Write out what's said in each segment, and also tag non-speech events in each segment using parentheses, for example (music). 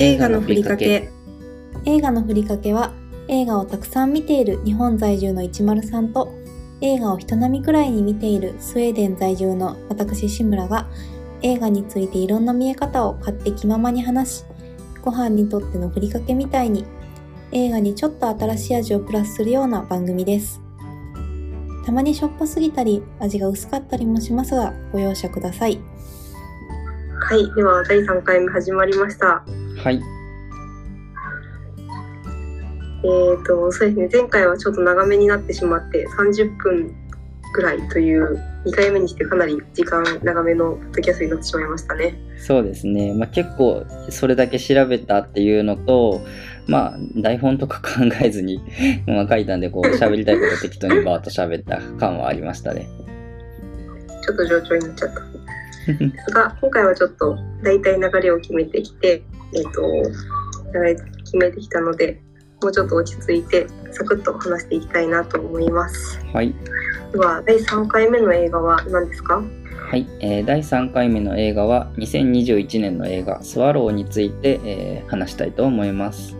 映画のふりかけ。映画のふりかけは映画をたくさん見ている日本在住の103と映画を人並みくらいに見ているスウェーデン在住の私志村が映画についていろんな見え方を勝手気ままに話しご飯にとってのふりかけみたいに映画にちょっと新しい味をプラスするような番組です。たまにしょっぱすぎたり味が薄かったりもしますがご容赦ください。はいでは第3回目始まりましたはい。えーとそうですね前回はちょっと長めになってしまって30分ぐらいという2回目にしてかなり時間長めのポッドキャストになってしまいましたねそうですね。まあ、結構それだけ調べたっていうのと、まあ、台本とか考えずに、(laughs) まあ、書いたんで、こう、喋りたいこと適当にバーッと喋った感はありましたね。ちょっと上調になっちゃったです (laughs) が今回はちょっと大体流れを決めてきてえっ、と流れ決めてきたのでもうちょっと落ち着いてサクッと話していきたいなと思います。はい。では第3回目の映画は何ですか？はい、えー第3回目の映画は2021年の映画「スワロー」について、えー話したいと思います。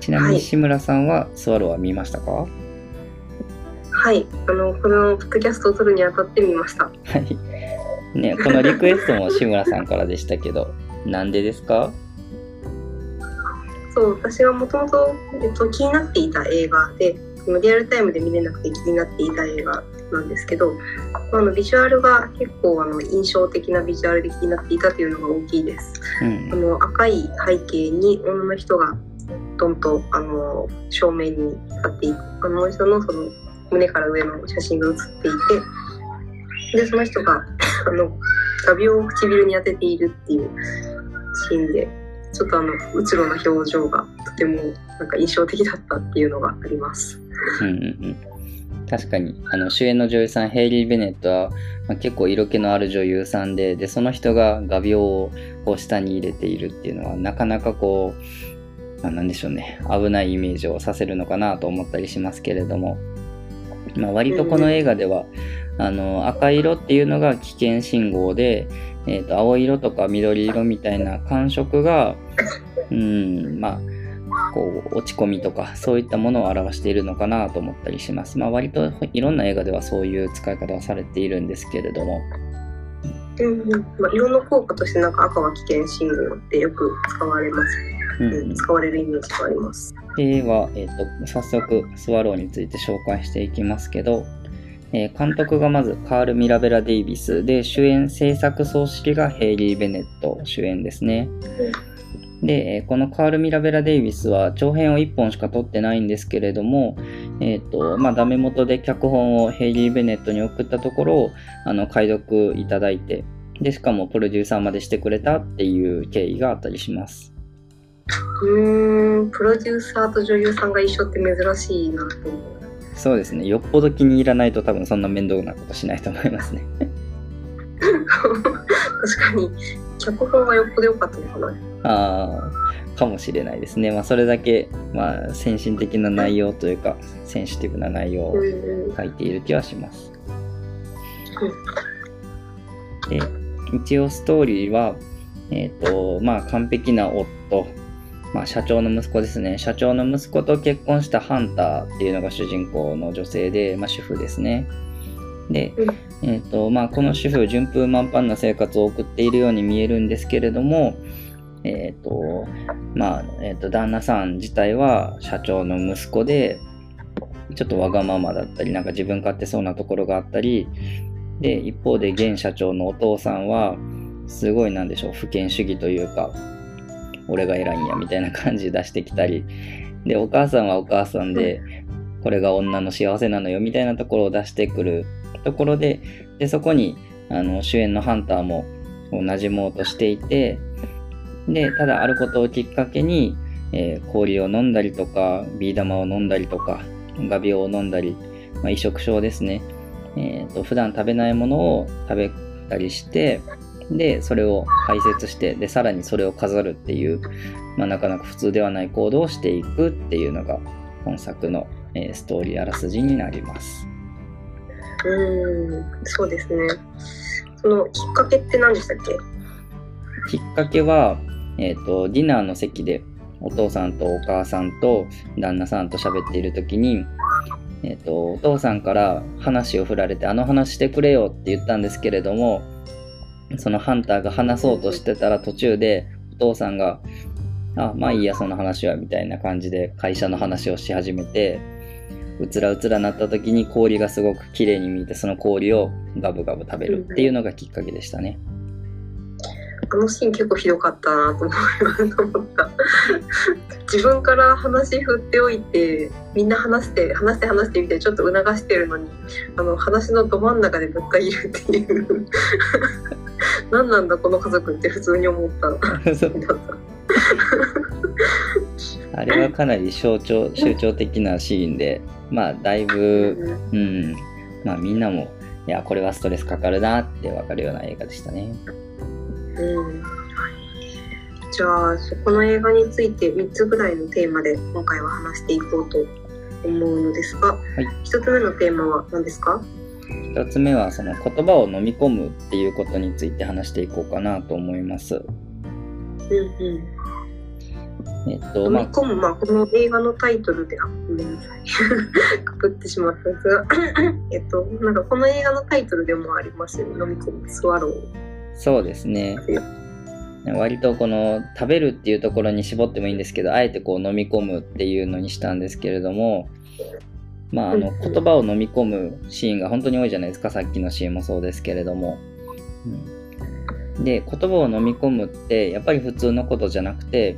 ちなみはい。に志村さんはスワローは見ましたか？ははい。あのこのポッドキャストを撮るにあたって見ました。い、ね、このリクエストも志村さんからでしたけどなんでですか？そう私がもともとえっと気になっていた映画でリアルタイムで見れなくて気になっていた映画なんですけど、まああのビジュアルが結構あの印象的なビジュアルで気になっていたというのが大きいです。うん。あの赤い背景に女の人がドンとあの正面に立っていてあの人のその胸から上の写真が写っていてでその人があの画鋲を唇に当てているっていうシーンでちょっとあのうつろな表情がとてもなんか印象的だったっていうのがあります。うんうんうん確かにあの主演の女優さんヘイリー・ベネットは、まあ、結構色気のある女優さんででその人が画鋲をこう下に入れているっていうのはなかなかこう、まあ、なんでしょうね危ないイメージをさせるのかなと思ったりしますけれども、まあ、割とこの映画では、あの赤色っていうのが危険信号で、えー、と青色とか緑色みたいな感触がうんまあこう落ち込みとかそういったものを表しているのかなと思ったりします。まあ割といろんな映画ではそういう使い方をされているんですけれども、うんうんまあ、色の効果としてなんか赤は危険信号ってよく使われます、うんうん、使われるイメージがあります。では、えー、と早速スワローについて紹介していきますけど、えー監督がまずカール・ミラベラ・デイビスで主演制作総指揮がヘイリー・ベネット主演ですね。で、えーこのカール・ミラベラ・デイビスは長編を1本しか撮ってないんですけれども、えっ、と、まあ、ダメ元で脚本をヘイリー・ベネットに送ったところ、あの、解読いただいて、で、しかもプロデューサーまでしてくれたっていう経緯があったりします。うーんプロデューサーと女優さんが一緒って珍しいなと思う。そうですね。よっぽど気に入らないと多分そんな面倒なことしないと思いますね。(laughs) 確かに脚本がよっぽど良かったのかな。ああ、かもしれないですね。まあ、それだけ、まあ、先進的な内容というか、センシティブな内容を書いている気はします。で、一応ストーリーは、えっ、と、まあ、完璧な夫、まあ、社長の息子ですね。社長の息子と結婚したハンターっていうのが主人公の女性で、まあ、主婦ですね。で、うんえっ、と、まあ、この主婦、順風満帆な生活を送っているように見えるんですけれども、えっ、と、まあ、えっ、と、旦那さん自体は社長の息子で、ちょっとわがままだったり、なんか自分勝手そうなところがあったり、で、一方で現社長のお父さんは、すごいなんでしょう、不権主義というか、俺が偉いんやみたいな感じ出してきたり、で、お母さんはお母さんで、これが女の幸せなのよみたいなところを出してくるところで、で、そこにあの主演のハンターも馴染もうとしていて、で、ただあることをきっかけに、えー氷を飲んだりとか、ビー玉を飲んだりとか、画鋲を飲んだり、まあ、移植症ですね。えーと、普段食べないものを食べたりして、で、それを排泄して、で、さらにそれを飾るっていう、まあ、なかなか普通ではない行動をしていくっていうのが、本作の、えーストーリーあらすじになります。うんそうですね。そのきっかけって何でしたっけ？きっかけは、えーと、ディナーの席でお父さんとお母さんと旦那さんと喋っている時に、えーと、お父さんから話を振られて「あの話してくれよ」って言ったんですけれどもそのハンターが話そうとしてたら途中でお父さんが「あまあいいやその話は」みたいな感じで会社の話をし始めてうつらうつらなった時に氷がすごく綺麗に見えてその氷をガブガブ食べるっていうのがきっかけでしたね。あのシーン結構ひどかったなと思った。(laughs) 自分から話振っておいてみんな話して話して話してみたいちょっと促してるのにあの話のど真ん中でぶった切るっていう何なんだこの家族って普通に思ったあれはかなり象徴象徴的なシーンでまあだいぶ、うん、まあみんなもいやこれはストレスかかるなって分かるような映画でしたね。うん。じゃあそこの映画について3つぐらいのテーマで今回は話していこうと思うのですが、はい、1つ目のテーマは何ですか？1つ目はその言葉を飲み込むっていうことについて話していこうかなと思います。うんうんえっと、飲み込む、まあ、この映画のタイトルで、あ、ごめんなさい。かぶってしまったんですが、(laughs) えっと、なんかこの映画のタイトルでもありますよね、飲み込むスワロー。そうですね。割とこの食べるっていうところに絞ってもいいんですけど、あえてこう飲み込むっていうのにしたんですけれども、まあ、あの言葉を飲み込むシーンが本当に多いじゃないですか、さっきのシーンもそうですけれども。うん、で、言葉を飲み込むってやっぱり普通のことじゃなくて、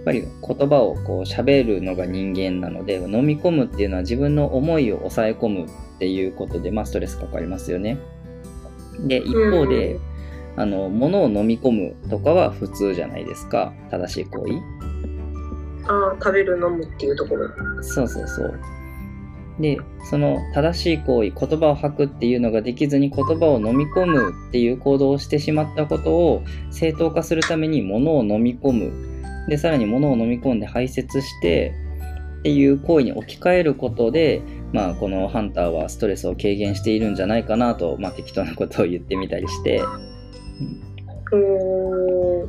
っぱり言葉をこう喋るのが人間なので飲み込むっていうのは自分の思いを抑え込むっていうことで、まあ、ストレスかかりますよね。で一方で、あの物を飲み込むとかは普通じゃないですか正しい行為。ああ食べる飲むっていうところ。そうそうそう。でその正しい行為言葉を吐くっていうのができずに言葉を飲み込むっていう行動をしてしまったことを正当化するために物を飲み込むでさらに物を飲み込んで排泄してっていう行為に置き換えることで、まあ、このハンターはストレスを軽減しているんじゃないかなと、まあ、適当なことを言ってみたりして。うん、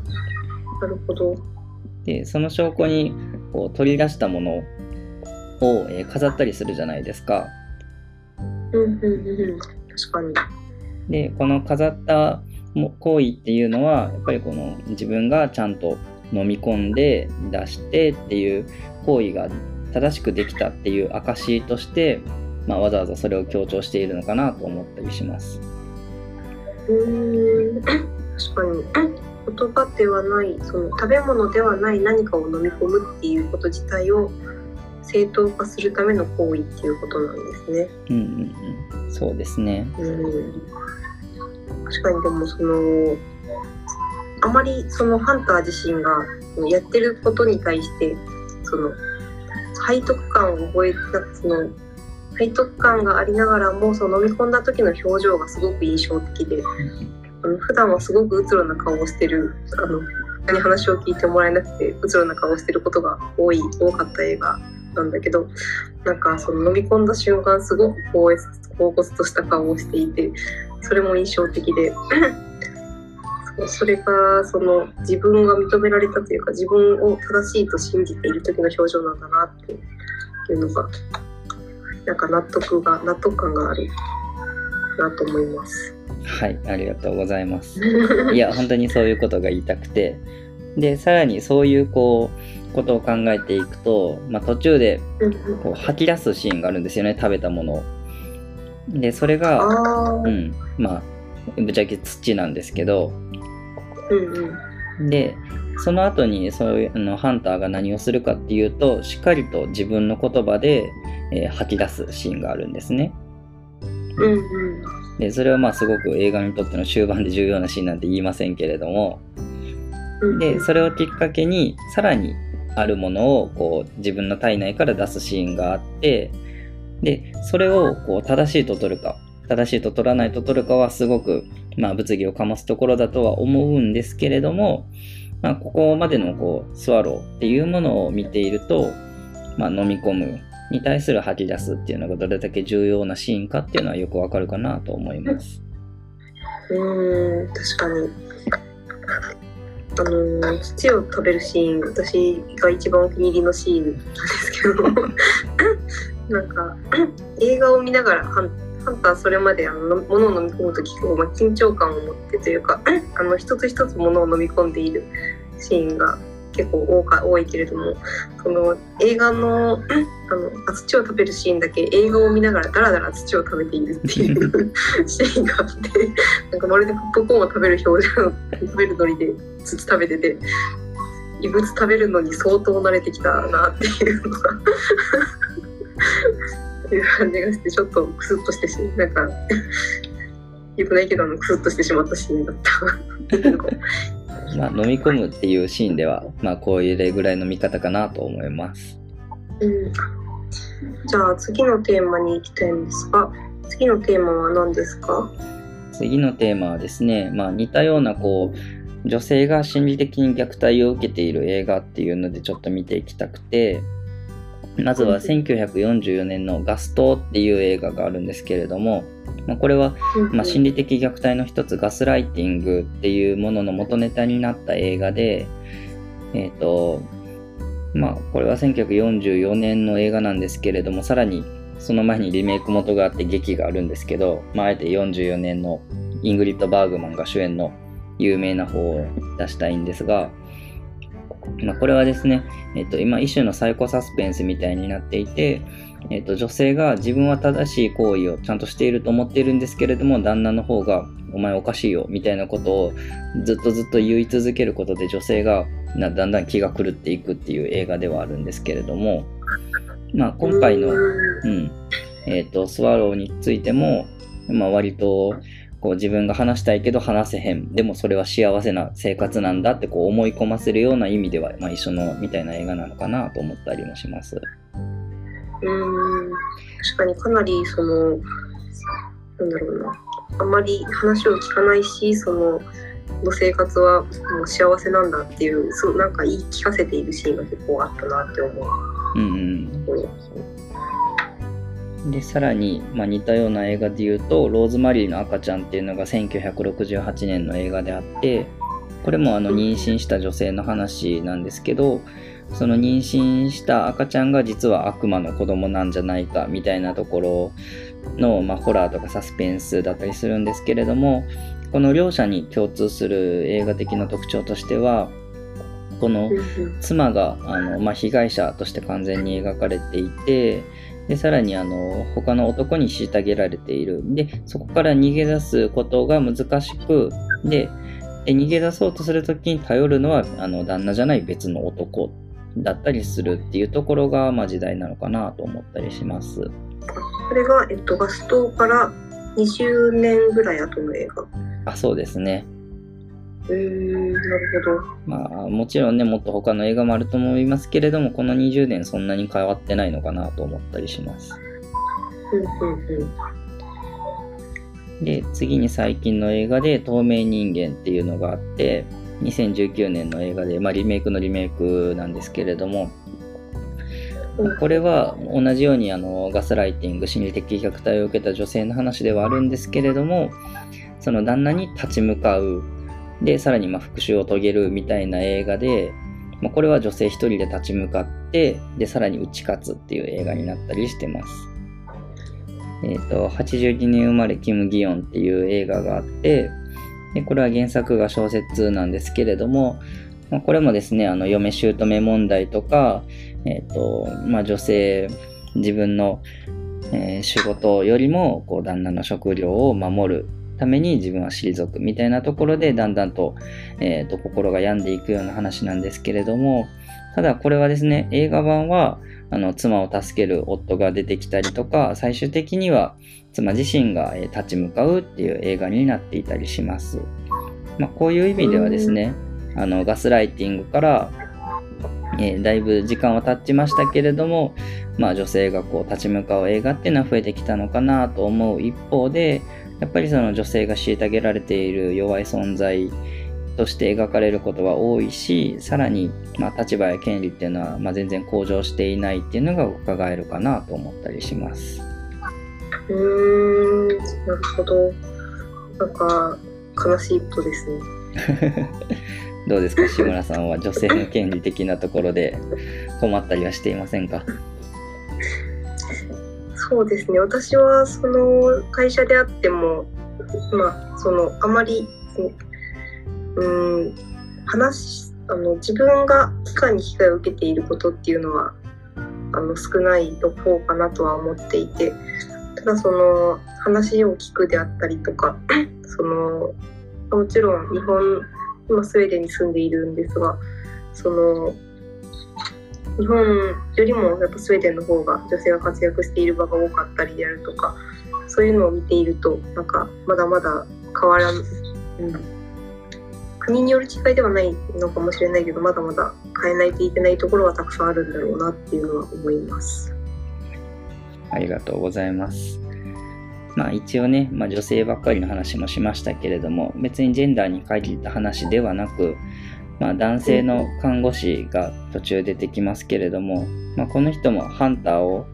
なるほど。でその証拠にこう取り出したものを、えー、飾ったりするじゃないですか。うんうんうん、確かに。でこの飾った行為っていうのはやっぱりこの自分がちゃんと飲み込んで出してっていう行為が正しくできたっていう証として、まあ、わざわざそれを強調しているのかなと思ったりします。うん確かに言葉ではないその食べ物ではない何かを飲み込むっていうこと自体を正当化するための行為っていうことなんですね。うんうんうん、そうですね。うん確かにでもそのあまりそのハンター自身がやってることに対してその背徳感を覚えたその背徳感がありながらもその飲み込んだ時の表情がすごく印象的で、あの普段はすごくうつろな顔をしてるあの他に話を聞いてもらえなくてうつろな顔をしてることが多い多かった映画なんだけどなんかその飲み込んだ瞬間すごく高骨とした顔をしていてそれも印象的で (laughs) それがその自分が認められたというか自分を正しいと信じている時の表情なんだなっていうのがなんか納得が納得感があるなと思います。はいありがとうございます。いや本当にそういうことが言いたくてでさらにそういうこうことを考えていくと、まあ、途中でこう吐き出すシーンがあるんですよね食べたものを。でそれがうんまあぶっちゃけ土なんですけど。うんうん、でその後にそういうあのハンターが何をするかっていうとしっかりと自分の言葉で、えー、吐き出すシーンがあるんですね。うんうん、でそれはまあすごく映画にとっての終盤で重要なシーンなんて言いませんけれども、でそれをきっかけにさらにあるものをこう自分の体内から出すシーンがあってでそれをこう正しいと取るか正しいと取らないと取るかはすごく、まあ、物議を醸すところだとは思うんですけれども、まあ、ここまでのこうスワローっていうものを見ていると、まあ、飲み込むに対する吐き出すっていうのがどれだけ重要なシーンかっていうのはよくわかるかなと思います。うん確かにあの土を食べるシーン私が一番お気に入りのシーンなんですけど (laughs) なんか映画を見ながらハンハンターそれまであの物を飲み込む時こう、まあ、緊張感を持ってというかあの一つ一つ物を飲み込んでいるシーンが結構多か多いけれどもその映画のあの土を食べるシーンだけ映画を見ながらダラダラ土を食べているっていう (laughs) シーンがあってなんかまるでポップコーンを食べる表情食べるノリで土食べてて異物食べるのに相当慣れてきたなっていうのがいう感じがしてちょっとクスッとしてしなんかよくないけどあのクスッとしてしまったシーンだった。(laughs) まあ、飲み込むっていうシーンでは、まあ、こういう例ぐらいの見方かなと思います。うん、じゃあ次のテーマに行きたいんですが次のテーマは何ですか？次のテーマはですね、まあ、似たようなこう女性が心理的に虐待を受けている映画っていうのでちょっと見ていきたくてまずは1944年の「ガスト」っていう映画があるんですけれども、まあ、これは、まあ、心理的虐待の一つガスライティングっていうものの元ネタになった映画でえっ、とまあこれは1944年の映画なんですけれどもさらにその前にリメイク元があって劇があるんですけど、まあ、あえて44年のイングリッド・バーグマンが主演の有名な方を出したいんですが、まあ、これはですね、えっと、今一種のサイコサスペンスみたいになっていて、えっと、女性が自分は正しい行為をちゃんとしていると思っているんですけれども旦那の方が「お前おかしいよ」みたいなことをずっとずっと言い続けることで女性がなだんだん気が狂っていくっていう映画ではあるんですけれども、まあ、今回の、うん。えっとスワローについても、まあ、割とこう自分が話したいけど話せへん。でもそれは幸せな生活なんだってこう思い込ませるような意味では、まあ、一緒のみたいな映画なのかなと思ったりもします。うん。確かにかなりそのなんだろうな。あんまり話を聞かないしそのの生活はもう幸せなんだっていうそうなんか言い聞かせているシーンが結構あったなって思う。うんうん、でさらに、まあ、似たような映画で言うと「ローズマリーの赤ちゃん」っていうのが1968年の映画であってこれもあの妊娠した女性の話なんですけどその妊娠した赤ちゃんが実は悪魔の子供なんじゃないかみたいなところの、まあ、ホラーとかサスペンスだったりするんですけれどもこの両者に共通する映画的な特徴としてはこの妻があの、まあ、被害者として完全に描かれていてでさらにあの他の男に虐げられている。でそこから逃げ出すことが難しくで逃げ出そうとする時に頼るのはあの旦那じゃない別の男だったりするっていうところが、まあ、時代なのかなと思ったりします。これが、えっと、ガストから20年ぐらい後の映画。あそうですね。うーん、なるほど。まあもちろんねもっと他の映画もあると思いますけれどもこの20年そんなに変わってないのかなと思ったりします。うんうんうん。で次に最近の映画で「透明人間」っていうのがあって2019年の映画で、まあ、リメイクのリメイクなんですけれどもこれは同じようにあのガスライティング心理的虐待を受けた女性の話ではあるんですけれどもその旦那に立ち向かうでさらにまあ復讐を遂げるみたいな映画で、まあ、これは女性一人で立ち向かってでさらに打ち勝つっていう映画になったりしてます。えー、と82年生まれキム・ギヨンっていう映画があってでこれは原作が小説なんですけれども、まあ、これもですねあの嫁姑問題とか、えーとまあ、女性自分の、えー仕事よりもこう旦那の食料を守るために自分は退くみたいなところでだんだんと,、えーと心が病んでいくような話なんですけれどもただこれはですね映画版はあの妻を助ける夫が出てきたりとか最終的には妻自身がえー立ち向かうっていう映画になっていたりします。まあ、こういう意味ではですねあのガスライティングから、えーだいぶ時間は経ちましたけれども、まあ、女性がこう立ち向かう映画っていうのは増えてきたのかなと思う一方でやっぱりその女性が虐げられている弱い存在として描かれることは多いしさらに、まあ、立場や権利っていうのは、まあ、全然向上していないっていうのが伺えるかなと思ったりします。うーん、なるほど。なんか、悲しいことですね。(laughs) どうですか志村さんは女性の権利的なところで困ったりはしていませんか？そうですね。私はその会社であってもまあそのあまりうん話あの自分が機関に被害を受けていることっていうのはあの少ない方かなとは思っていてただその話を聞くであったりとか (coughs) そのもちろん日本今スウェーデンに住んでいるんですがその日本よりもやっぱスウェーデンの方が女性が活躍している場が多かったりであるとかそういうのを見ているとなんかまだまだ変わらん、うん、国による違いではないのかもしれないけどまだまだ変えないといけないところはたくさんあるんだろうなっていうのは思います。ありがとうございます。まあ一応ね、まあ、女性ばっかりの話もしましたけれども別にジェンダーに限った話ではなく、まあ、男性の看護師が途中出てきますけれども、まあ、この人もハンターを、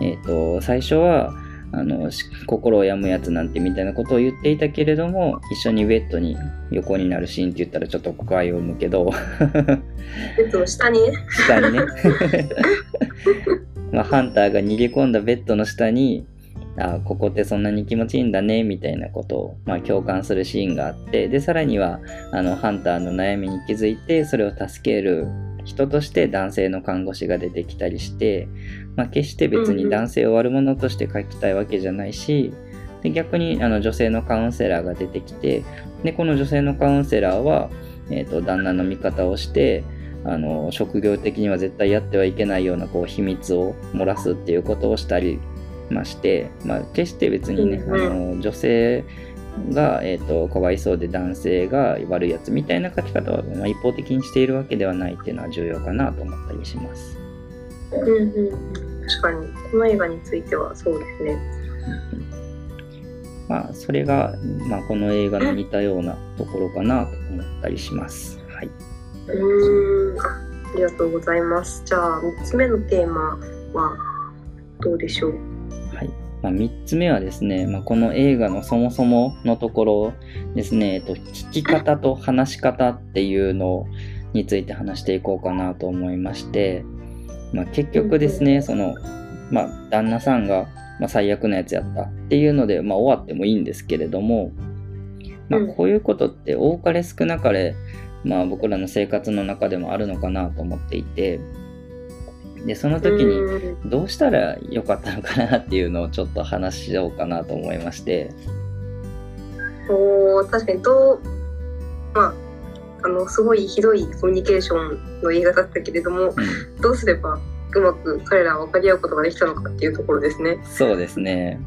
えーと、最初はあの心を病むやつなんてみたいなことを言っていたけれども一緒にベッドに横になるシーンって言ったらちょっと誤解を生むけど。ベッドの下に？ね下にね。(laughs) (laughs) まあ、ハンターが逃げ込んだベッドの下にあここってそんなに気持ちいいんだねみたいなことを、まあ、共感するシーンがあってでさらにはあのハンターの悩みに気づいてそれを助ける人として男性の看護師が出てきたりして、まあ、決して別に男性を悪者として書きたいわけじゃないし、で逆にあの女性のカウンセラーが出てきてでこの女性のカウンセラーは、えーと、旦那の味方をしてあの職業的には絶対やってはいけないようなこう秘密を漏らすっていうことをしたりまして、まあ、決して別にね、あの女性が、えーと、かわいそうで男性が悪いやつみたいな書き方は、まあ、一方的にしているわけではないっていうのは重要かなと思ったりします。うんうん、確かにこの映画についてはそうですね。まあ、それが、まあ、この映画の似たようなところかなと思ったりします。はい、うんありがとうございます。じゃあ3つ目のテーマはどうでしょうまあ、3つ目はですね、まあ、この映画のそもそものところですね、えっと、聞き方と話し方っていうのについて話していこうかなと思いまして、まあ、結局ですね、その、まあ、旦那さんが、まあ、最悪なやつやったっていうので、まあ、終わってもいいんですけれども、まあ、こういうことって多かれ少なかれ、まあ、僕らの生活の中でもあるのかなと思っていて、で、その時にどうしたらよかったのかなっていうのをちょっと話しようかなと思いまして。お確かにどう、まあ、あの、すごいひどいコミュニケーションの映画だったけれども、うん、どうすればうまく彼ら分かり合うことができたのかっていうところですね。そうですね。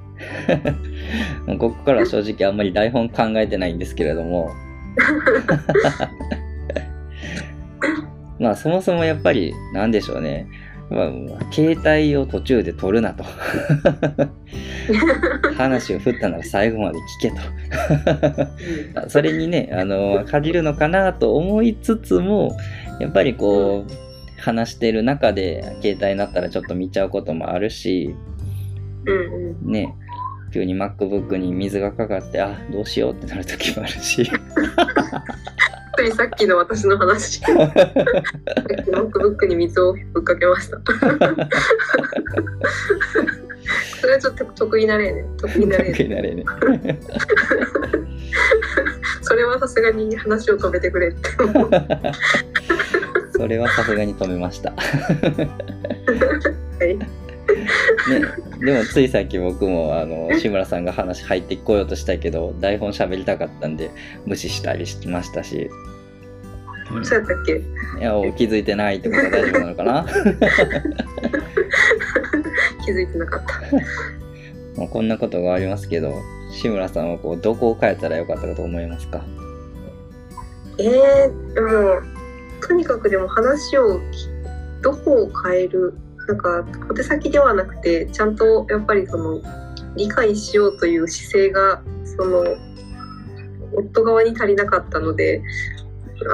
(laughs) ここから正直あんまり台本考えてないんですけれども。(laughs) まあそもそもやっぱりなんでしょうね。まあ、携帯を途中で取るなと。(laughs) 話を振ったなら最後まで聞けと。それにねあの限るのかなと思いつつもやっぱりこう話してる中で携帯になったらちょっと見ちゃうこともあるし、ね急に MacBook に水がかかってあどうしようってなる時もあるし (laughs) 当にさっきの私の話。さっきノックブックに水をぶっかけました。それはちょっと得意な例ね。得意な例。得意な例ね。それはさすがに話を止めてくれって。(laughs) それはさすがに止めました。はい。ね、でもついさっき僕もあの (laughs) 志村さんが話入ってこようとしたけど台本喋りたかったんで無視したりしましたし。そうやったっけ？いや気づいてないってことは大丈夫なのかな？(laughs) (laughs) 気づいてなかった。もうこんなことがありますけど志村さんはこうどこを変えたらよかったかと思いますか？えー、でもとにかくでも話をどこを変えるなんか小手先ではなくてちゃんとやっぱりその理解しようという姿勢がその夫側に足りなかったので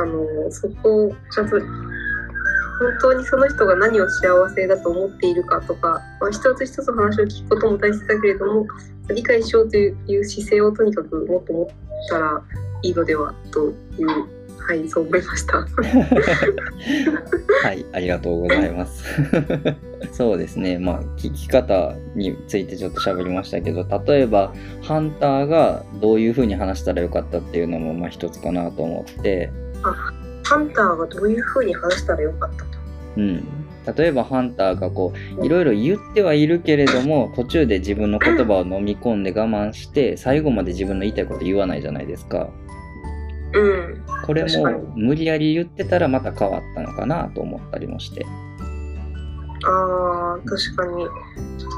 あのそこをちゃんと本当にその人が何を幸せだと思っているかとか、まあ、一つ一つ話を聞くことも大切だけれども理解しようという姿勢をとにかくもっと持ったらいいのではというはい、そう思いました。(laughs) はい、ありがとうございます。(laughs) そうですね、まあ、聞き方についてちょっと喋りましたけど、例えば、ハンターがどういう風に話したらよかったっていうのも、まあ、一つかなと思って、ハンターがどういう風に話したらよかったと。うん。例えば、ハンターがこう、いろいろ言ってはいるけれども、途中で自分の言葉を飲み込んで我慢して、最後まで自分の言いたいこと言わないじゃないですか。うん。これも無理やり言ってたらまた変わったのかなと思ったりもして。ああ、確かに。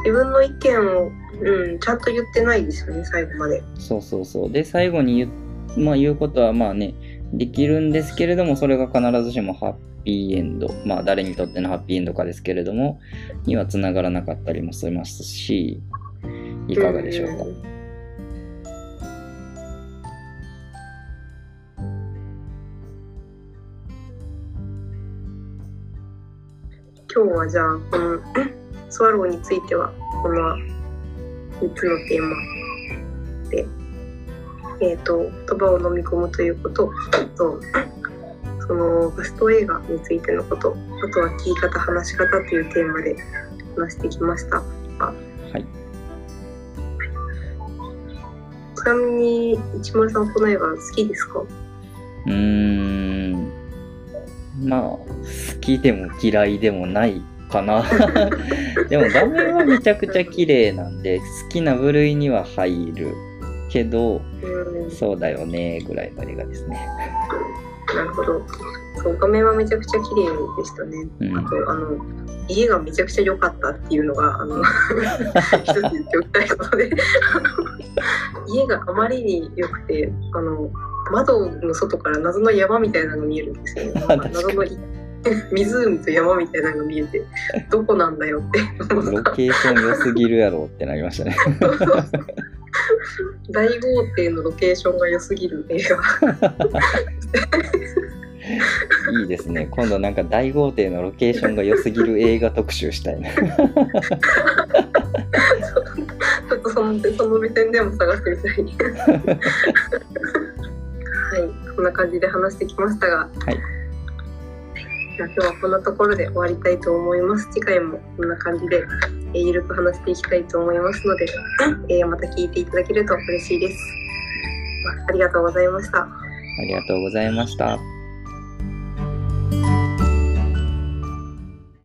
自分の意見を、うん、ちゃんと言ってないですよね、最後まで。そうそうそう。で、最後に言,、まあ、言うことはまあね、できるんですけれども、それが必ずしもハッピーエンド、まあ誰にとってのハッピーエンドかですけれども、にはつながらなかったりもしますし、いかがでしょうか？ん今日はじゃあこのスワローについてはこの3つのテーマで、えー、と言葉を飲み込むということとそのファスト映画についてのことあとは聞き方話し方というテーマで話してきました。はい。ちなみに市村さんこの映画好きですか？うーん。まあ、好きでも嫌いでもないかな。(laughs) でも画面はめちゃくちゃ綺麗なんで、好きな部類には入るけど、うんそうだよねぐらいの映画ですね。なるほど。そう画面はめちゃくちゃ綺麗でしたね。うんあとあの家がめちゃくちゃ良かったっていうのがあの (laughs) 一つ言っておきたいことで家があまりに良くてあの窓の外から謎の山みたいなのが見えるんですよ、(laughs) 謎のい (laughs) 湖と山みたいなのが見えてどこなんだよって。ロケーション良すぎるやろってなりましたね。(laughs) 大豪邸のロケーションが良すぎる映画。いいですね。今度なんか大豪邸のロケーションが良すぎる映画特集したいな。ちょっとそのその目線でも探してみたい。はい、こんな感じで話してきましたが、はいじゃあ今日はこんなところで終わりたいと思います。次回もこんな感じで、えーゆるく話していきたいと思いますので、えーまた聞いていただけると嬉しいです。あありがとうございました。ありがとうございました。